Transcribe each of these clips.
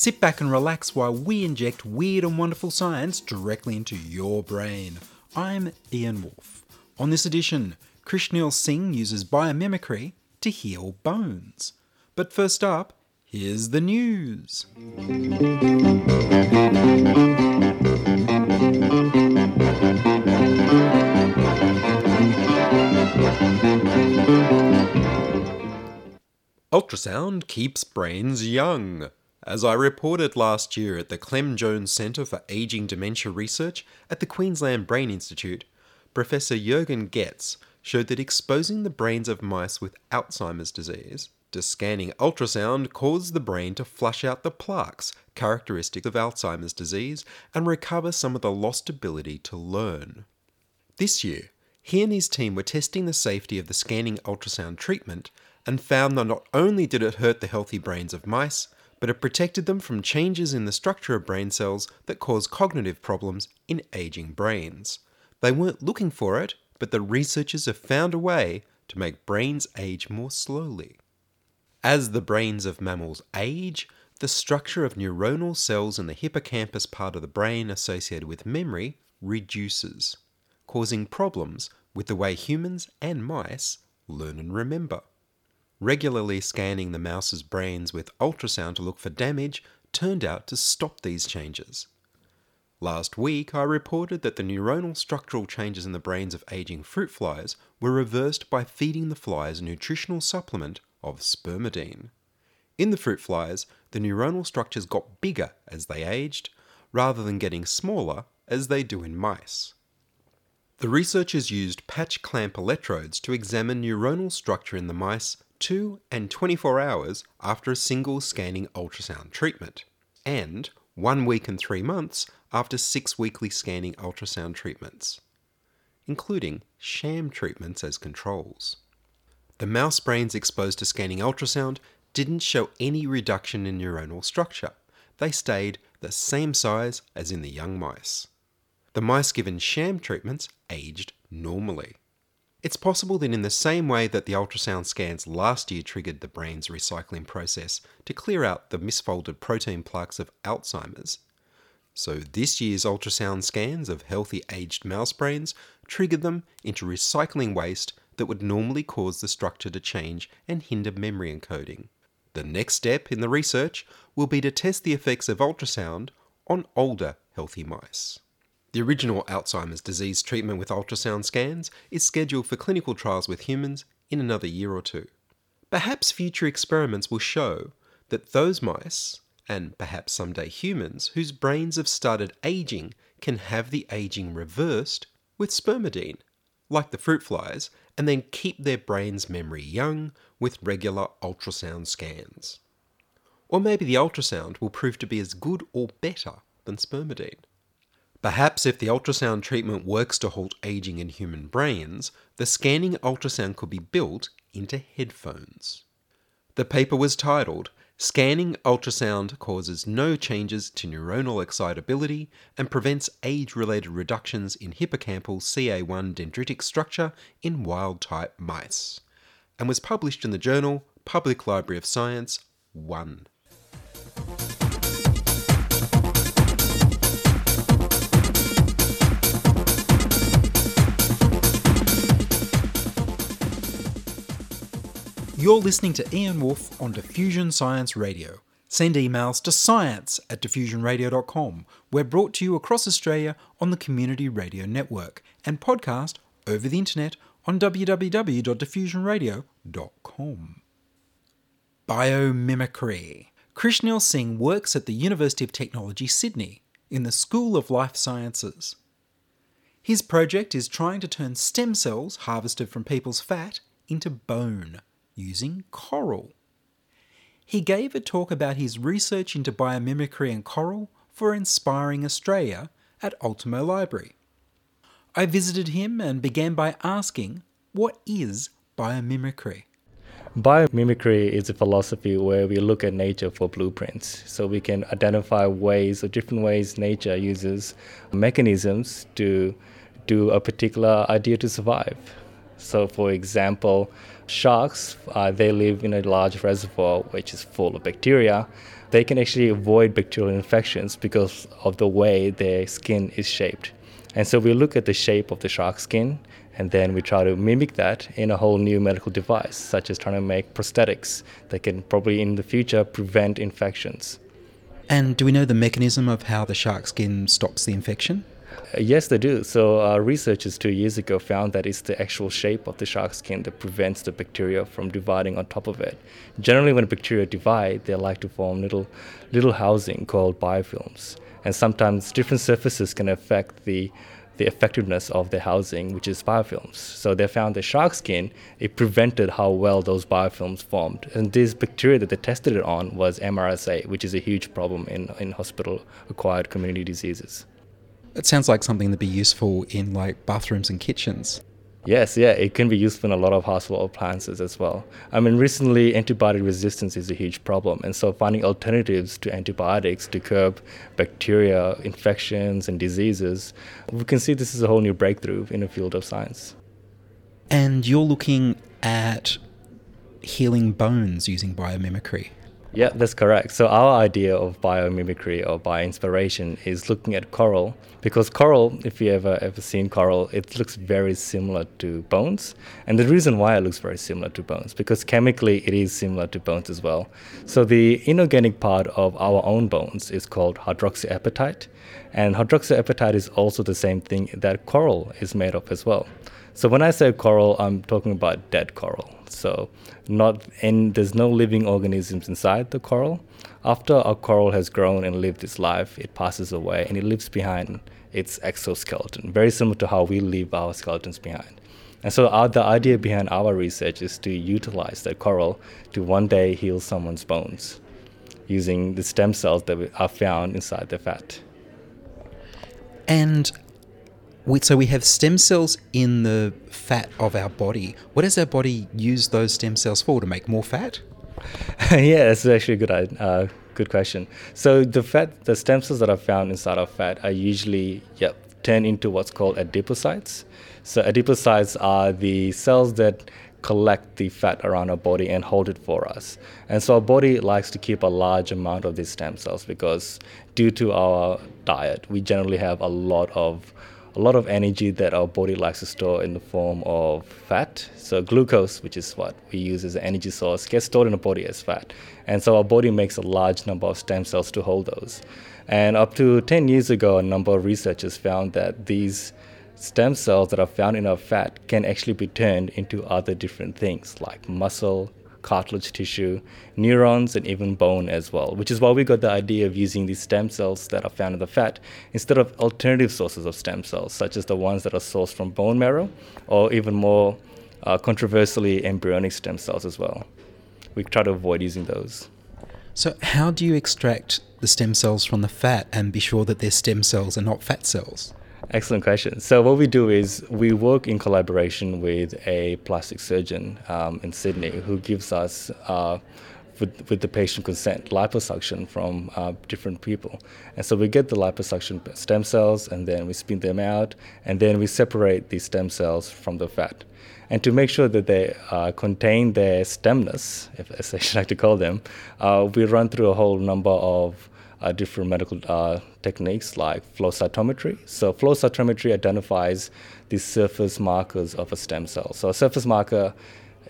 Sit back and relax while we inject weird and wonderful science directly into your brain. I'm Ian Wolfe. On this edition, Krishnil Singh uses biomimicry to heal bones. But first up, here's the news. Ultrasound keeps brains young. As I reported last year at the Clem Jones Centre for Aging Dementia Research at the Queensland Brain Institute, Professor Jurgen Götz showed that exposing the brains of mice with Alzheimer's disease to scanning ultrasound caused the brain to flush out the plaques characteristic of Alzheimer's disease and recover some of the lost ability to learn. This year, he and his team were testing the safety of the scanning ultrasound treatment and found that not only did it hurt the healthy brains of mice, but it protected them from changes in the structure of brain cells that cause cognitive problems in aging brains. They weren't looking for it, but the researchers have found a way to make brains age more slowly. As the brains of mammals age, the structure of neuronal cells in the hippocampus part of the brain associated with memory reduces, causing problems with the way humans and mice learn and remember. Regularly scanning the mouse's brains with ultrasound to look for damage turned out to stop these changes. Last week, I reported that the neuronal structural changes in the brains of aging fruit flies were reversed by feeding the flies a nutritional supplement of spermidine. In the fruit flies, the neuronal structures got bigger as they aged, rather than getting smaller as they do in mice. The researchers used patch clamp electrodes to examine neuronal structure in the mice 2 and 24 hours after a single scanning ultrasound treatment, and 1 week and 3 months after 6 weekly scanning ultrasound treatments, including sham treatments as controls. The mouse brains exposed to scanning ultrasound didn't show any reduction in neuronal structure. They stayed the same size as in the young mice. The mice given sham treatments aged normally. It's possible that in the same way that the ultrasound scans last year triggered the brain's recycling process to clear out the misfolded protein plaques of Alzheimer's, so this year's ultrasound scans of healthy aged mouse brains triggered them into recycling waste that would normally cause the structure to change and hinder memory encoding. The next step in the research will be to test the effects of ultrasound on older healthy mice. The original Alzheimer's disease treatment with ultrasound scans is scheduled for clinical trials with humans in another year or two. Perhaps future experiments will show that those mice, and perhaps someday humans, whose brains have started aging can have the aging reversed with spermidine, like the fruit flies, and then keep their brain's memory young with regular ultrasound scans. Or maybe the ultrasound will prove to be as good or better than spermidine. Perhaps if the ultrasound treatment works to halt aging in human brains, the scanning ultrasound could be built into headphones. The paper was titled Scanning Ultrasound Causes No Changes to Neuronal Excitability and Prevents Age Related Reductions in Hippocampal CA1 Dendritic Structure in Wild Type Mice, and was published in the journal Public Library of Science 1. You're listening to Ian Wolfe on Diffusion Science Radio. Send emails to science at diffusionradio.com. We're brought to you across Australia on the Community Radio Network and podcast over the internet on www.diffusionradio.com. Biomimicry. Krishnil Singh works at the University of Technology, Sydney, in the School of Life Sciences. His project is trying to turn stem cells harvested from people's fat into bone using coral. he gave a talk about his research into biomimicry and coral for Inspiring Australia at Ultimo Library. I visited him and began by asking, what is biomimicry? Biomimicry is a philosophy where we look at nature for blueprints. So we can identify ways or different ways nature uses mechanisms to do a particular idea to survive. So, for example, sharks, uh, they live in a large reservoir which is full of bacteria. They can actually avoid bacterial infections because of the way their skin is shaped. And so we look at the shape of the shark skin and then we try to mimic that in a whole new medical device, such as trying to make prosthetics that can probably in the future prevent infections. And do we know the mechanism of how the shark skin stops the infection? Yes, they do. So, uh, researchers two years ago found that it's the actual shape of the shark skin that prevents the bacteria from dividing on top of it. Generally, when bacteria divide, they like to form little, little housing called biofilms. And sometimes different surfaces can affect the the effectiveness of the housing, which is biofilms. So they found the shark skin, it prevented how well those biofilms formed. And this bacteria that they tested it on was MRSA, which is a huge problem in, in hospital acquired community diseases. It sounds like something that'd be useful in like bathrooms and kitchens. Yes, yeah, it can be useful in a lot of household appliances as well. I mean, recently, antibiotic resistance is a huge problem, and so finding alternatives to antibiotics to curb bacteria, infections, and diseases, we can see this is a whole new breakthrough in the field of science. And you're looking at healing bones using biomimicry. Yeah, that's correct. So our idea of biomimicry or bioinspiration is looking at coral because coral, if you ever ever seen coral, it looks very similar to bones. And the reason why it looks very similar to bones because chemically it is similar to bones as well. So the inorganic part of our own bones is called hydroxyapatite, and hydroxyapatite is also the same thing that coral is made of as well. So when I say coral, I'm talking about dead coral. So not and there's no living organisms inside the coral. After a coral has grown and lived its life, it passes away and it leaves behind its exoskeleton, very similar to how we leave our skeletons behind. And so our, the idea behind our research is to utilize that coral to one day heal someone's bones using the stem cells that are found inside the fat. And we, so we have stem cells in the fat of our body. What does our body use those stem cells for? To make more fat? yeah, that's actually a good uh, good question. So the fat, the stem cells that are found inside of fat are usually yep turned into what's called adipocytes. So adipocytes are the cells that collect the fat around our body and hold it for us. And so our body likes to keep a large amount of these stem cells because due to our diet, we generally have a lot of a lot of energy that our body likes to store in the form of fat. So glucose, which is what we use as an energy source, gets stored in the body as fat. And so our body makes a large number of stem cells to hold those. And up to 10 years ago, a number of researchers found that these stem cells that are found in our fat can actually be turned into other different things like muscle, cartilage tissue, neurons, and even bone as well, which is why we got the idea of using these stem cells that are found in the fat instead of alternative sources of stem cells, such as the ones that are sourced from bone marrow or even more uh, controversially embryonic stem cells as well. We try to avoid using those. So, how do you extract the stem cells from the fat and be sure that they're stem cells and not fat cells? Excellent question. So what we do is we work in collaboration with a plastic surgeon um, in Sydney who gives us, uh, with, with the patient consent, liposuction from uh, different people. And so we get the liposuction stem cells and then we spin them out and then we separate these stem cells from the fat. And to make sure that they uh, contain their stemness, if, as I should like to call them, uh, we run through a whole number of uh, different medical uh, techniques like flow cytometry. So flow cytometry identifies the surface markers of a stem cell. So a surface marker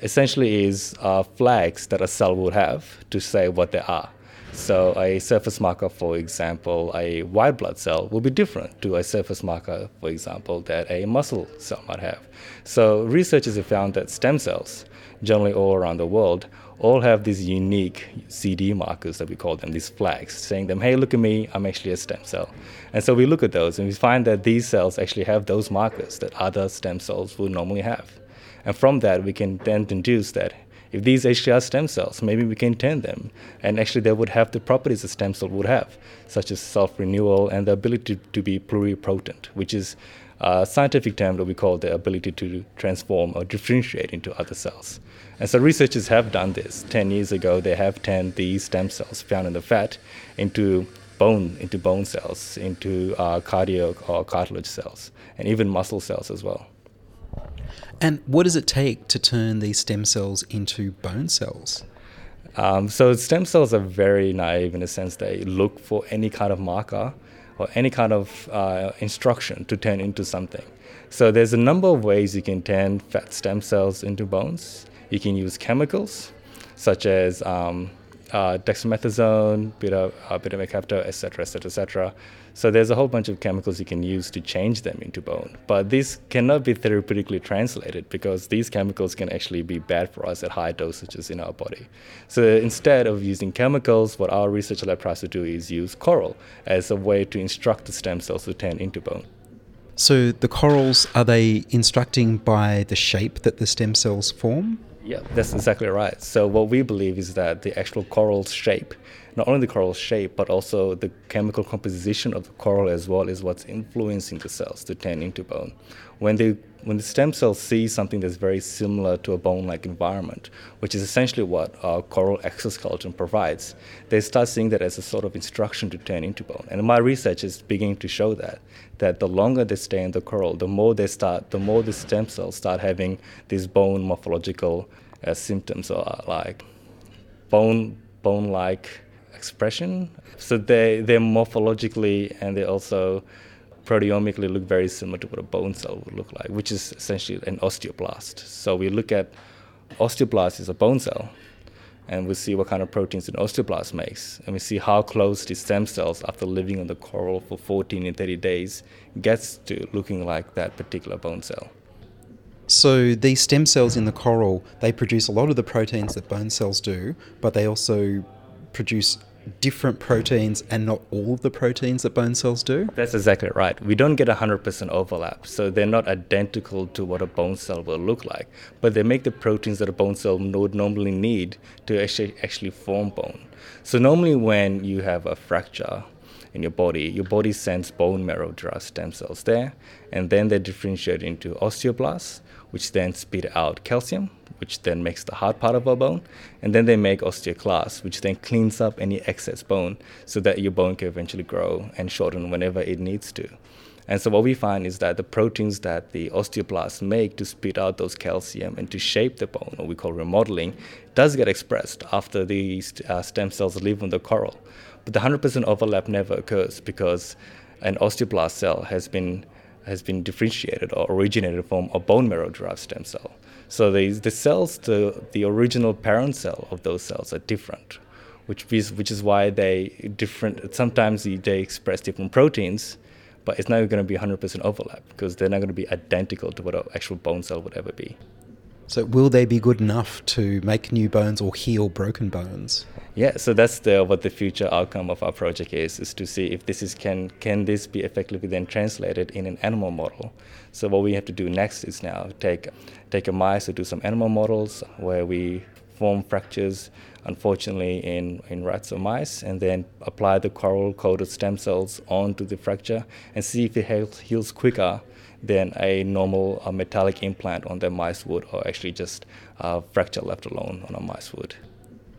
essentially is uh, flags that a cell would have to say what they are. So a surface marker, for example, a white blood cell will be different to a surface marker, for example, that a muscle cell might have. So researchers have found that stem cells, generally all around the world, all have these unique CD markers that we call them, these flags, saying them, hey, look at me, I'm actually a stem cell. And so we look at those and we find that these cells actually have those markers that other stem cells would normally have. And from that, we can then deduce that if these actually are stem cells, maybe we can turn them. And actually, they would have the properties a stem cell would have, such as self renewal and the ability to, to be pluripotent, which is a scientific term that we call the ability to transform or differentiate into other cells. And so, researchers have done this. 10 years ago, they have turned these stem cells found in the fat into bone, into bone cells, into uh, cardio or cartilage cells, and even muscle cells as well. And what does it take to turn these stem cells into bone cells? Um, so stem cells are very naive in the sense they look for any kind of marker or any kind of uh, instruction to turn into something. So there's a number of ways you can turn fat stem cells into bones. You can use chemicals such as um, uh, dexamethasone, beta, uh, beta mercaptan, etc., etc., etc. So there's a whole bunch of chemicals you can use to change them into bone. But these cannot be therapeutically translated because these chemicals can actually be bad for us at high dosages in our body. So instead of using chemicals, what our research lab tries to do is use coral as a way to instruct the stem cells to turn into bone. So the corals, are they instructing by the shape that the stem cells form? Yeah, that's exactly right. So what we believe is that the actual coral shape not only the coral shape, but also the chemical composition of the coral as well is what's influencing the cells to turn into bone. When they when the stem cells see something that's very similar to a bone-like environment, which is essentially what our coral exoskeleton provides, they start seeing that as a sort of instruction to turn into bone. And my research is beginning to show that that the longer they stay in the coral, the more they start, the more the stem cells start having these bone morphological uh, symptoms, or like bone bone-like expression. So they, they're morphologically and they also proteomically look very similar to what a bone cell would look like, which is essentially an osteoblast. So we look at osteoblast is a bone cell, and we see what kind of proteins an osteoblast makes, and we see how close the stem cells, after living on the coral for 14 and 30 days, gets to looking like that particular bone cell. So these stem cells in the coral, they produce a lot of the proteins that bone cells do, but they also produce different proteins and not all the proteins that bone cells do? That's exactly right. We don't get 100% overlap. So they're not identical to what a bone cell will look like, but they make the proteins that a bone cell would normally need to actually, actually form bone. So normally when you have a fracture, in your body, your body sends bone marrow derived stem cells there, and then they differentiate into osteoblasts, which then spit out calcium, which then makes the hard part of our bone. And then they make osteoclast, which then cleans up any excess bone so that your bone can eventually grow and shorten whenever it needs to. And so what we find is that the proteins that the osteoblasts make to spit out those calcium and to shape the bone, or we call remodeling, does get expressed after these uh, stem cells leave on the coral. But the 100% overlap never occurs because an osteoblast cell has been has been differentiated or originated from a bone marrow derived stem cell. So the, the cells, the, the original parent cell of those cells are different, which is, which is why they different. Sometimes they express different proteins, but it's not going to be 100% overlap because they're not going to be identical to what an actual bone cell would ever be. So will they be good enough to make new bones or heal broken bones? Yeah, so that's the what the future outcome of our project is is to see if this is can can this be effectively then translated in an animal model. So what we have to do next is now take take a mice to do some animal models where we form fractures unfortunately in, in rats or mice and then apply the coral coated stem cells onto the fracture and see if it heals quicker than a normal uh, metallic implant on the mice would, or actually just uh, fracture left alone on a mice would.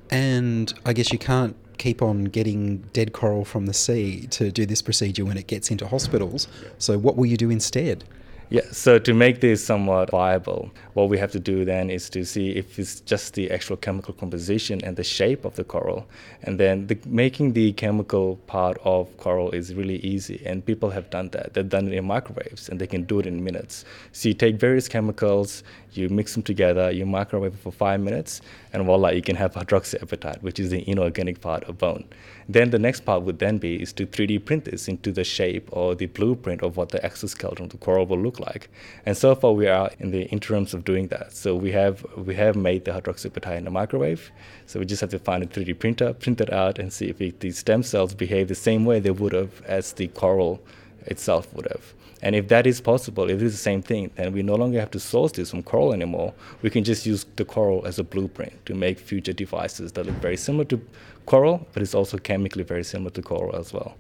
And I guess you can't keep on getting dead coral from the sea to do this procedure when it gets into hospitals. So, what will you do instead? Yeah, so to make this somewhat viable, what we have to do then is to see if it's just the actual chemical composition and the shape of the coral. And then the, making the chemical part of coral is really easy, and people have done that. They've done it in microwaves, and they can do it in minutes. So you take various chemicals, you mix them together, you microwave it for five minutes, and voila, you can have hydroxyapatite, which is the inorganic part of bone. Then the next part would then be is to 3D print this into the shape or the blueprint of what the exoskeleton of the coral will look like. And so far we are in the interims of doing that. So we have we have made the hydroxyapatite in the microwave. So we just have to find a 3D printer, print it out, and see if it, the stem cells behave the same way they would have as the coral itself would have. And if that is possible, if it is the same thing, then we no longer have to source this from coral anymore. We can just use the coral as a blueprint to make future devices that look very similar to coral, but it's also chemically very similar to coral as well.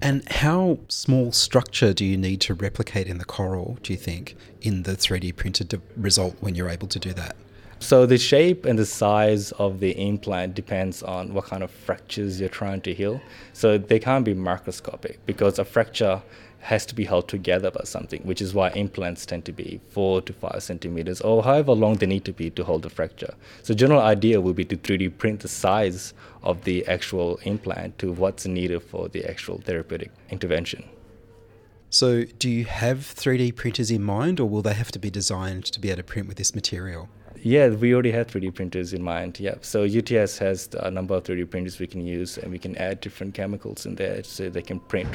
And how small structure do you need to replicate in the coral, do you think, in the 3D printed result when you're able to do that? So the shape and the size of the implant depends on what kind of fractures you're trying to heal. So they can't be macroscopic because a fracture has to be held together by something, which is why implants tend to be four to five centimeters or however long they need to be to hold the fracture. So general idea would be to 3D print the size of the actual implant to what's needed for the actual therapeutic intervention. So, do you have 3D printers in mind, or will they have to be designed to be able to print with this material? Yeah, we already have 3D printers in mind. Yeah, so UTS has a number of 3D printers we can use, and we can add different chemicals in there so they can print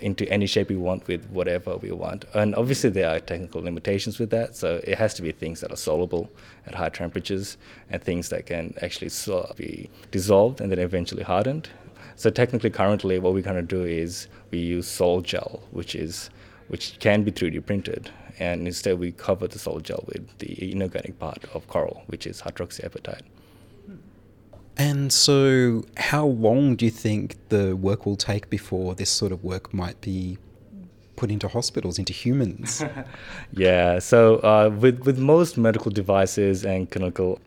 into any shape we want with whatever we want. And obviously, there are technical limitations with that. So it has to be things that are soluble at high temperatures and things that can actually be dissolved and then eventually hardened. So technically, currently, what we're going to do is we use sol gel, which is which can be 3D printed, and instead we cover the sol gel with the inorganic part of coral, which is hydroxyapatite. And so, how long do you think the work will take before this sort of work might be put into hospitals, into humans? yeah, so uh, with, with most medical devices and clinical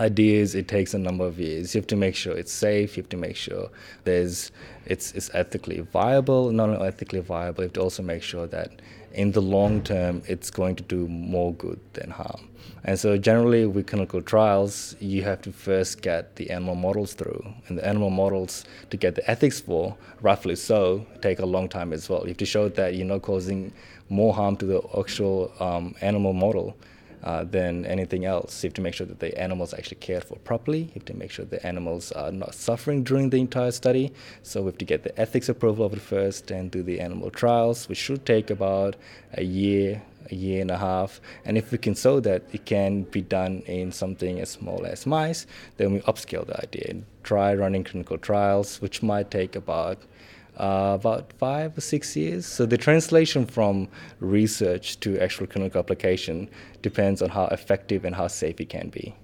ideas, it takes a number of years. You have to make sure it's safe. You have to make sure there's it's it's ethically viable. Not only ethically viable, you have to also make sure that in the long term, it's going to do more good than harm. And so, generally, with clinical trials, you have to first get the animal models through. And the animal models, to get the ethics for, roughly so, take a long time as well. You have to show that you're not causing more harm to the actual um, animal model uh, than anything else. You have to make sure that the animals are actually cared for properly. You have to make sure the animals are not suffering during the entire study. So we have to get the ethics approval of it first and do the animal trials, which should take about a year, a year and a half. And if we can show that it can be done in something as small as mice, then we upscale the idea and try running clinical trials, which might take about uh, about five or six years. So the translation from research to actual clinical application depends on how effective and how safe it can be.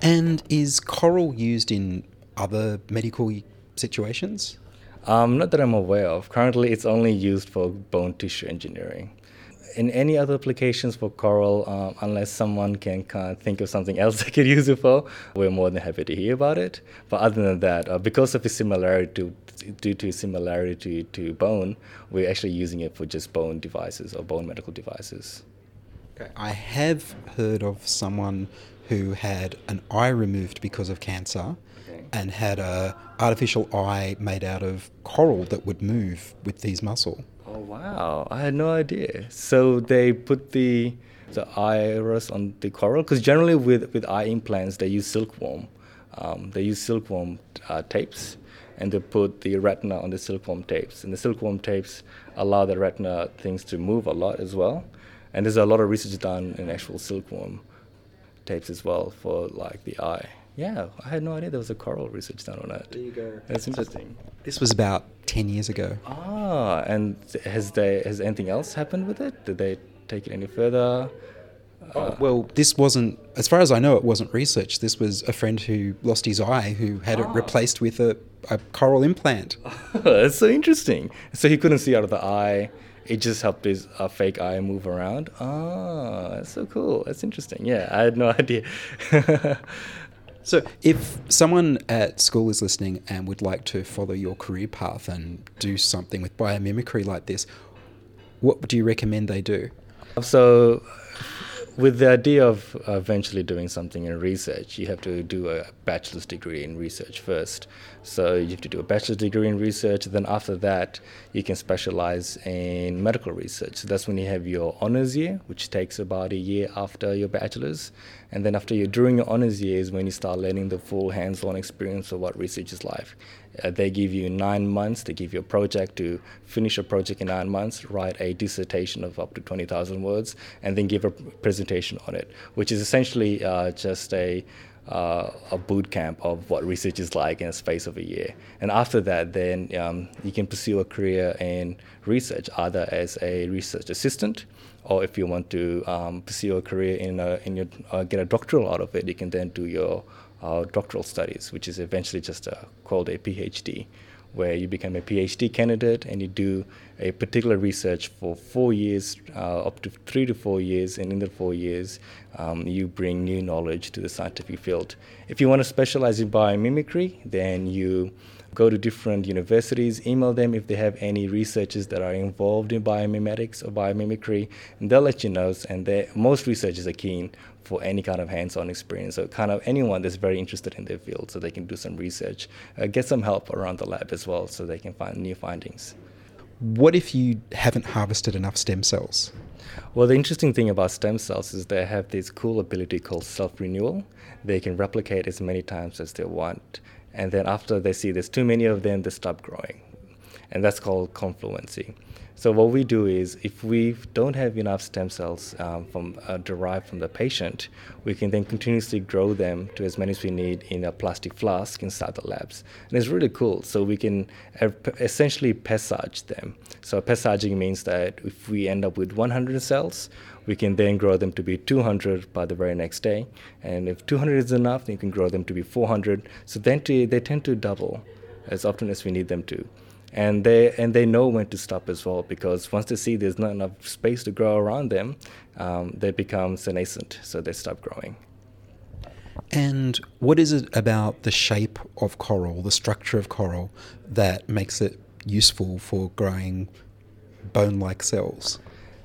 And is coral used in other medical situations? Um, not that I'm aware of. Currently, it's only used for bone tissue engineering. In any other applications for coral, um, unless someone can kind of think of something else they could use it for, we're more than happy to hear about it. But other than that, uh, because of its similarity to due to similarity to bone, we're actually using it for just bone devices or bone medical devices. Okay. I have heard of someone who had an eye removed because of cancer okay. and had a artificial eye made out of coral that would move with these muscle. Oh wow! I had no idea. So they put the the iris on the coral because generally with with eye implants they use silkworm. Um, they use silkworm uh, tapes and they put the retina on the silkworm tapes. And the silkworm tapes allow the retina things to move a lot as well. And there's a lot of research done in actual silkworm tapes as well for like the eye. Yeah, I had no idea there was a coral research done on that. There you go. That's interesting. This was about ten years ago. Ah, and has they has anything else happened with it? Did they take it any further? Uh, well, this wasn't, as far as I know, it wasn't research. This was a friend who lost his eye who had it replaced with a, a coral implant. That's so interesting. So he couldn't see out of the eye. It just helped his uh, fake eye move around. Ah, that's so cool. That's interesting. Yeah, I had no idea. So, if someone at school is listening and would like to follow your career path and do something with biomimicry like this, what do you recommend they do? So, with the idea of eventually doing something in research, you have to do a bachelor's degree in research first. So you have to do a bachelor's degree in research. Then after that, you can specialize in medical research. So that's when you have your honors year, which takes about a year after your bachelor's. And then after you during your honors year is when you start learning the full hands-on experience of what research is like. Uh, they give you nine months. They give you a project to finish a project in nine months, write a dissertation of up to 20,000 words, and then give a presentation on it, which is essentially uh, just a uh, a boot camp of what research is like in a space of a year. And after that, then um, you can pursue a career in research, either as a research assistant, or if you want to um, pursue a career in, a, in your, uh, get a doctoral out of it, you can then do your uh, doctoral studies, which is eventually just a, called a PhD where you become a PhD candidate and you do a particular research for four years, uh, up to three to four years, and in the four years, um, you bring new knowledge to the scientific field. If you want to specialize in biomimicry, then you go to different universities, email them if they have any researchers that are involved in biomimetics or biomimicry, and they'll let you know. And most researchers are keen for any kind of hands-on experience. So kind of anyone that's very interested in their field, so they can do some research, uh, get some help around the lab as well, so they can find new findings. What if you haven't harvested enough stem cells? Well, the interesting thing about stem cells is they have this cool ability called self-renewal. They can replicate as many times as they want, and then after they see there's too many of them, they stop growing, and that's called confluency. So what we do is, if we don't have enough stem cells um, from uh, derived from the patient, we can then continuously grow them to as many as we need in a plastic flask inside the labs, and it's really cool. So we can uh, essentially passage them. So passaging means that if we end up with 100 cells, we can then grow them to be 200 by the very next day, and if 200 is enough, then you can grow them to be 400. So then they tend to double as often as we need them to and they and they know when to stop as well because once they see there's not enough space to grow around them, um, they become senescent, so they stop growing. And what is it about the shape of coral, the structure of coral, that makes it useful for growing bone-like cells?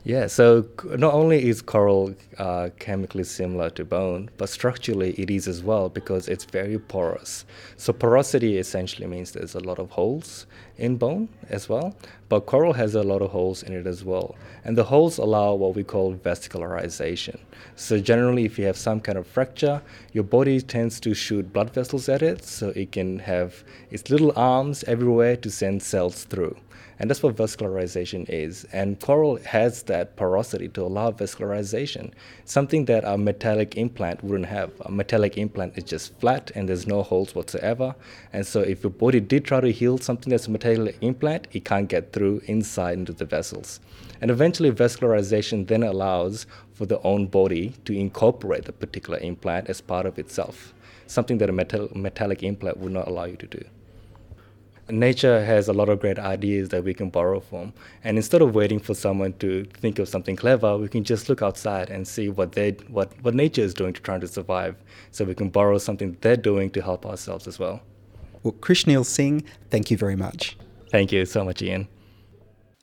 Yeah, so not only is coral uh, chemically similar to bone, but structurally it is as well because it's very porous. So porosity essentially means there's a lot of holes in bone as well, but coral has a lot of holes in it as well. And the holes allow what we call vascularization. So generally if you have some kind of fracture, your body tends to shoot blood vessels at it so it can have its little arms everywhere to send cells through. And that's what vascularization is. And coral has that porosity to allow vascularization, something that a metallic implant wouldn't have. A metallic implant is just flat and there's no holes whatsoever. And so if your body did try to heal something that's a metallic implant, it can't get through inside into the vessels. And eventually, vascularization then allows for the own body to incorporate the particular implant as part of itself, something that a metal- metallic implant would not allow you to do nature has a lot of great ideas that we can borrow from. And instead of waiting for someone to think of something clever, we can just look outside and see what they what, what nature is doing to try to survive. So we can borrow something they're doing to help ourselves as well. Well, Krishnil Singh, thank you very much. Thank you so much, Ian.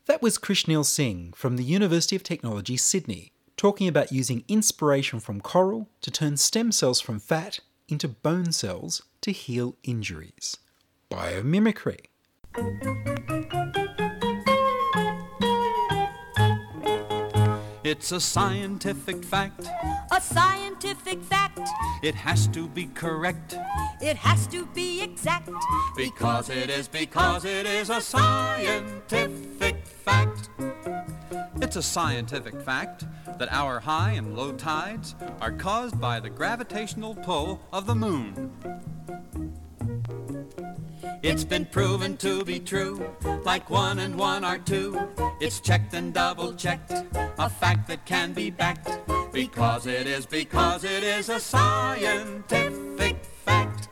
That was Krishnil Singh from the University of Technology, Sydney, talking about using inspiration from coral to turn stem cells from fat into bone cells to heal injuries biomimicry. It's a scientific fact. A scientific fact. It has to be correct. It has to be exact. Because it is, because it is a scientific fact. It's a scientific fact that our high and low tides are caused by the gravitational pull of the moon. It's been proven to be true, like one and one are two. It's checked and double checked, a fact that can be backed. Because it is, because it is a scientific fact.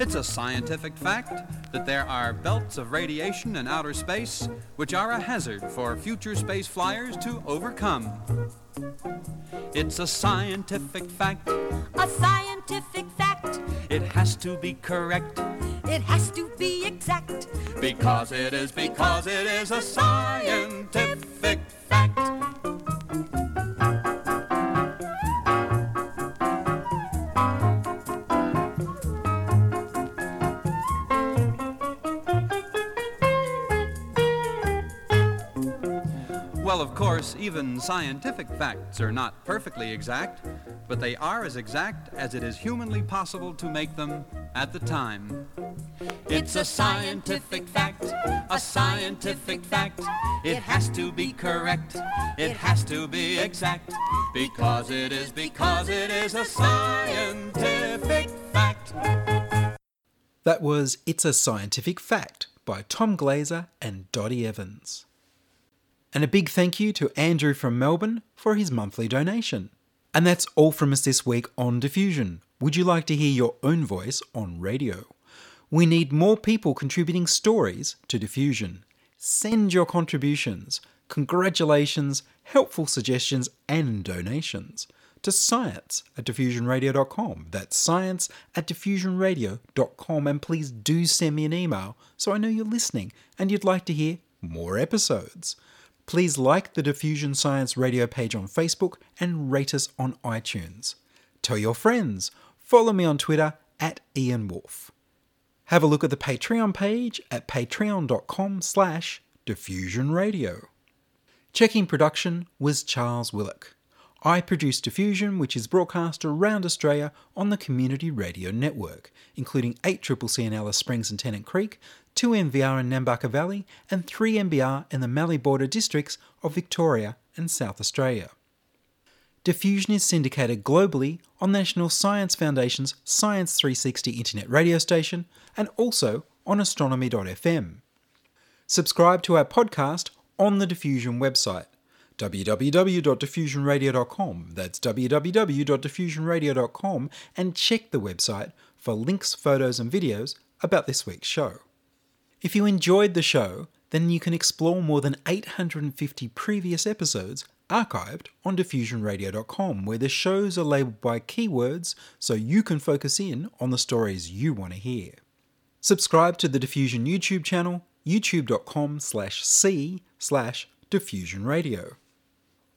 It's a scientific fact that there are belts of radiation in outer space which are a hazard for future space flyers to overcome. It's a scientific fact. A scientific fact. It has to be correct. It has to be exact. Because it is, because it is a scientific fact. Well, of course, even scientific facts are not perfectly exact, but they are as exact as it is humanly possible to make them at the time. It's a scientific fact, a scientific fact. It has to be correct, it has to be exact, because it is, because it is a scientific fact. That was It's a Scientific Fact by Tom Glazer and Dottie Evans. And a big thank you to Andrew from Melbourne for his monthly donation. And that's all from us this week on Diffusion. Would you like to hear your own voice on radio? We need more people contributing stories to Diffusion. Send your contributions, congratulations, helpful suggestions, and donations to science at diffusionradio.com. That's science at diffusionradio.com. And please do send me an email so I know you're listening and you'd like to hear more episodes. Please like the Diffusion Science Radio page on Facebook and rate us on iTunes. Tell your friends. Follow me on Twitter at Ian Wolfe. Have a look at the Patreon page at patreon.com slash diffusionradio. Checking production was Charles Willock. I produce Diffusion, which is broadcast around Australia on the Community Radio Network, including 8CCC in Alice Springs and Tennant Creek, 2NVR in Nambucca Valley, and 3MBR in the Mallee Border districts of Victoria and South Australia. Diffusion is syndicated globally on the National Science Foundation's Science 360 internet radio station and also on astronomy.fm. Subscribe to our podcast on the Diffusion website www.diffusionradio.com. That's www.diffusionradio.com and check the website for links, photos, and videos about this week's show. If you enjoyed the show, then you can explore more than 850 previous episodes archived on diffusionradio.com, where the shows are labeled by keywords so you can focus in on the stories you want to hear. Subscribe to the Diffusion YouTube channel, youtube.com slash c slash diffusionradio.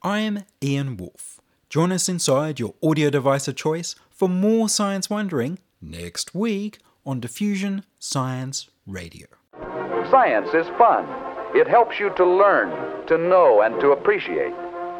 I am Ian Wolfe. Join us inside your audio device of choice for more science wondering next week on Diffusion Science Radio. Science is fun. It helps you to learn, to know, and to appreciate.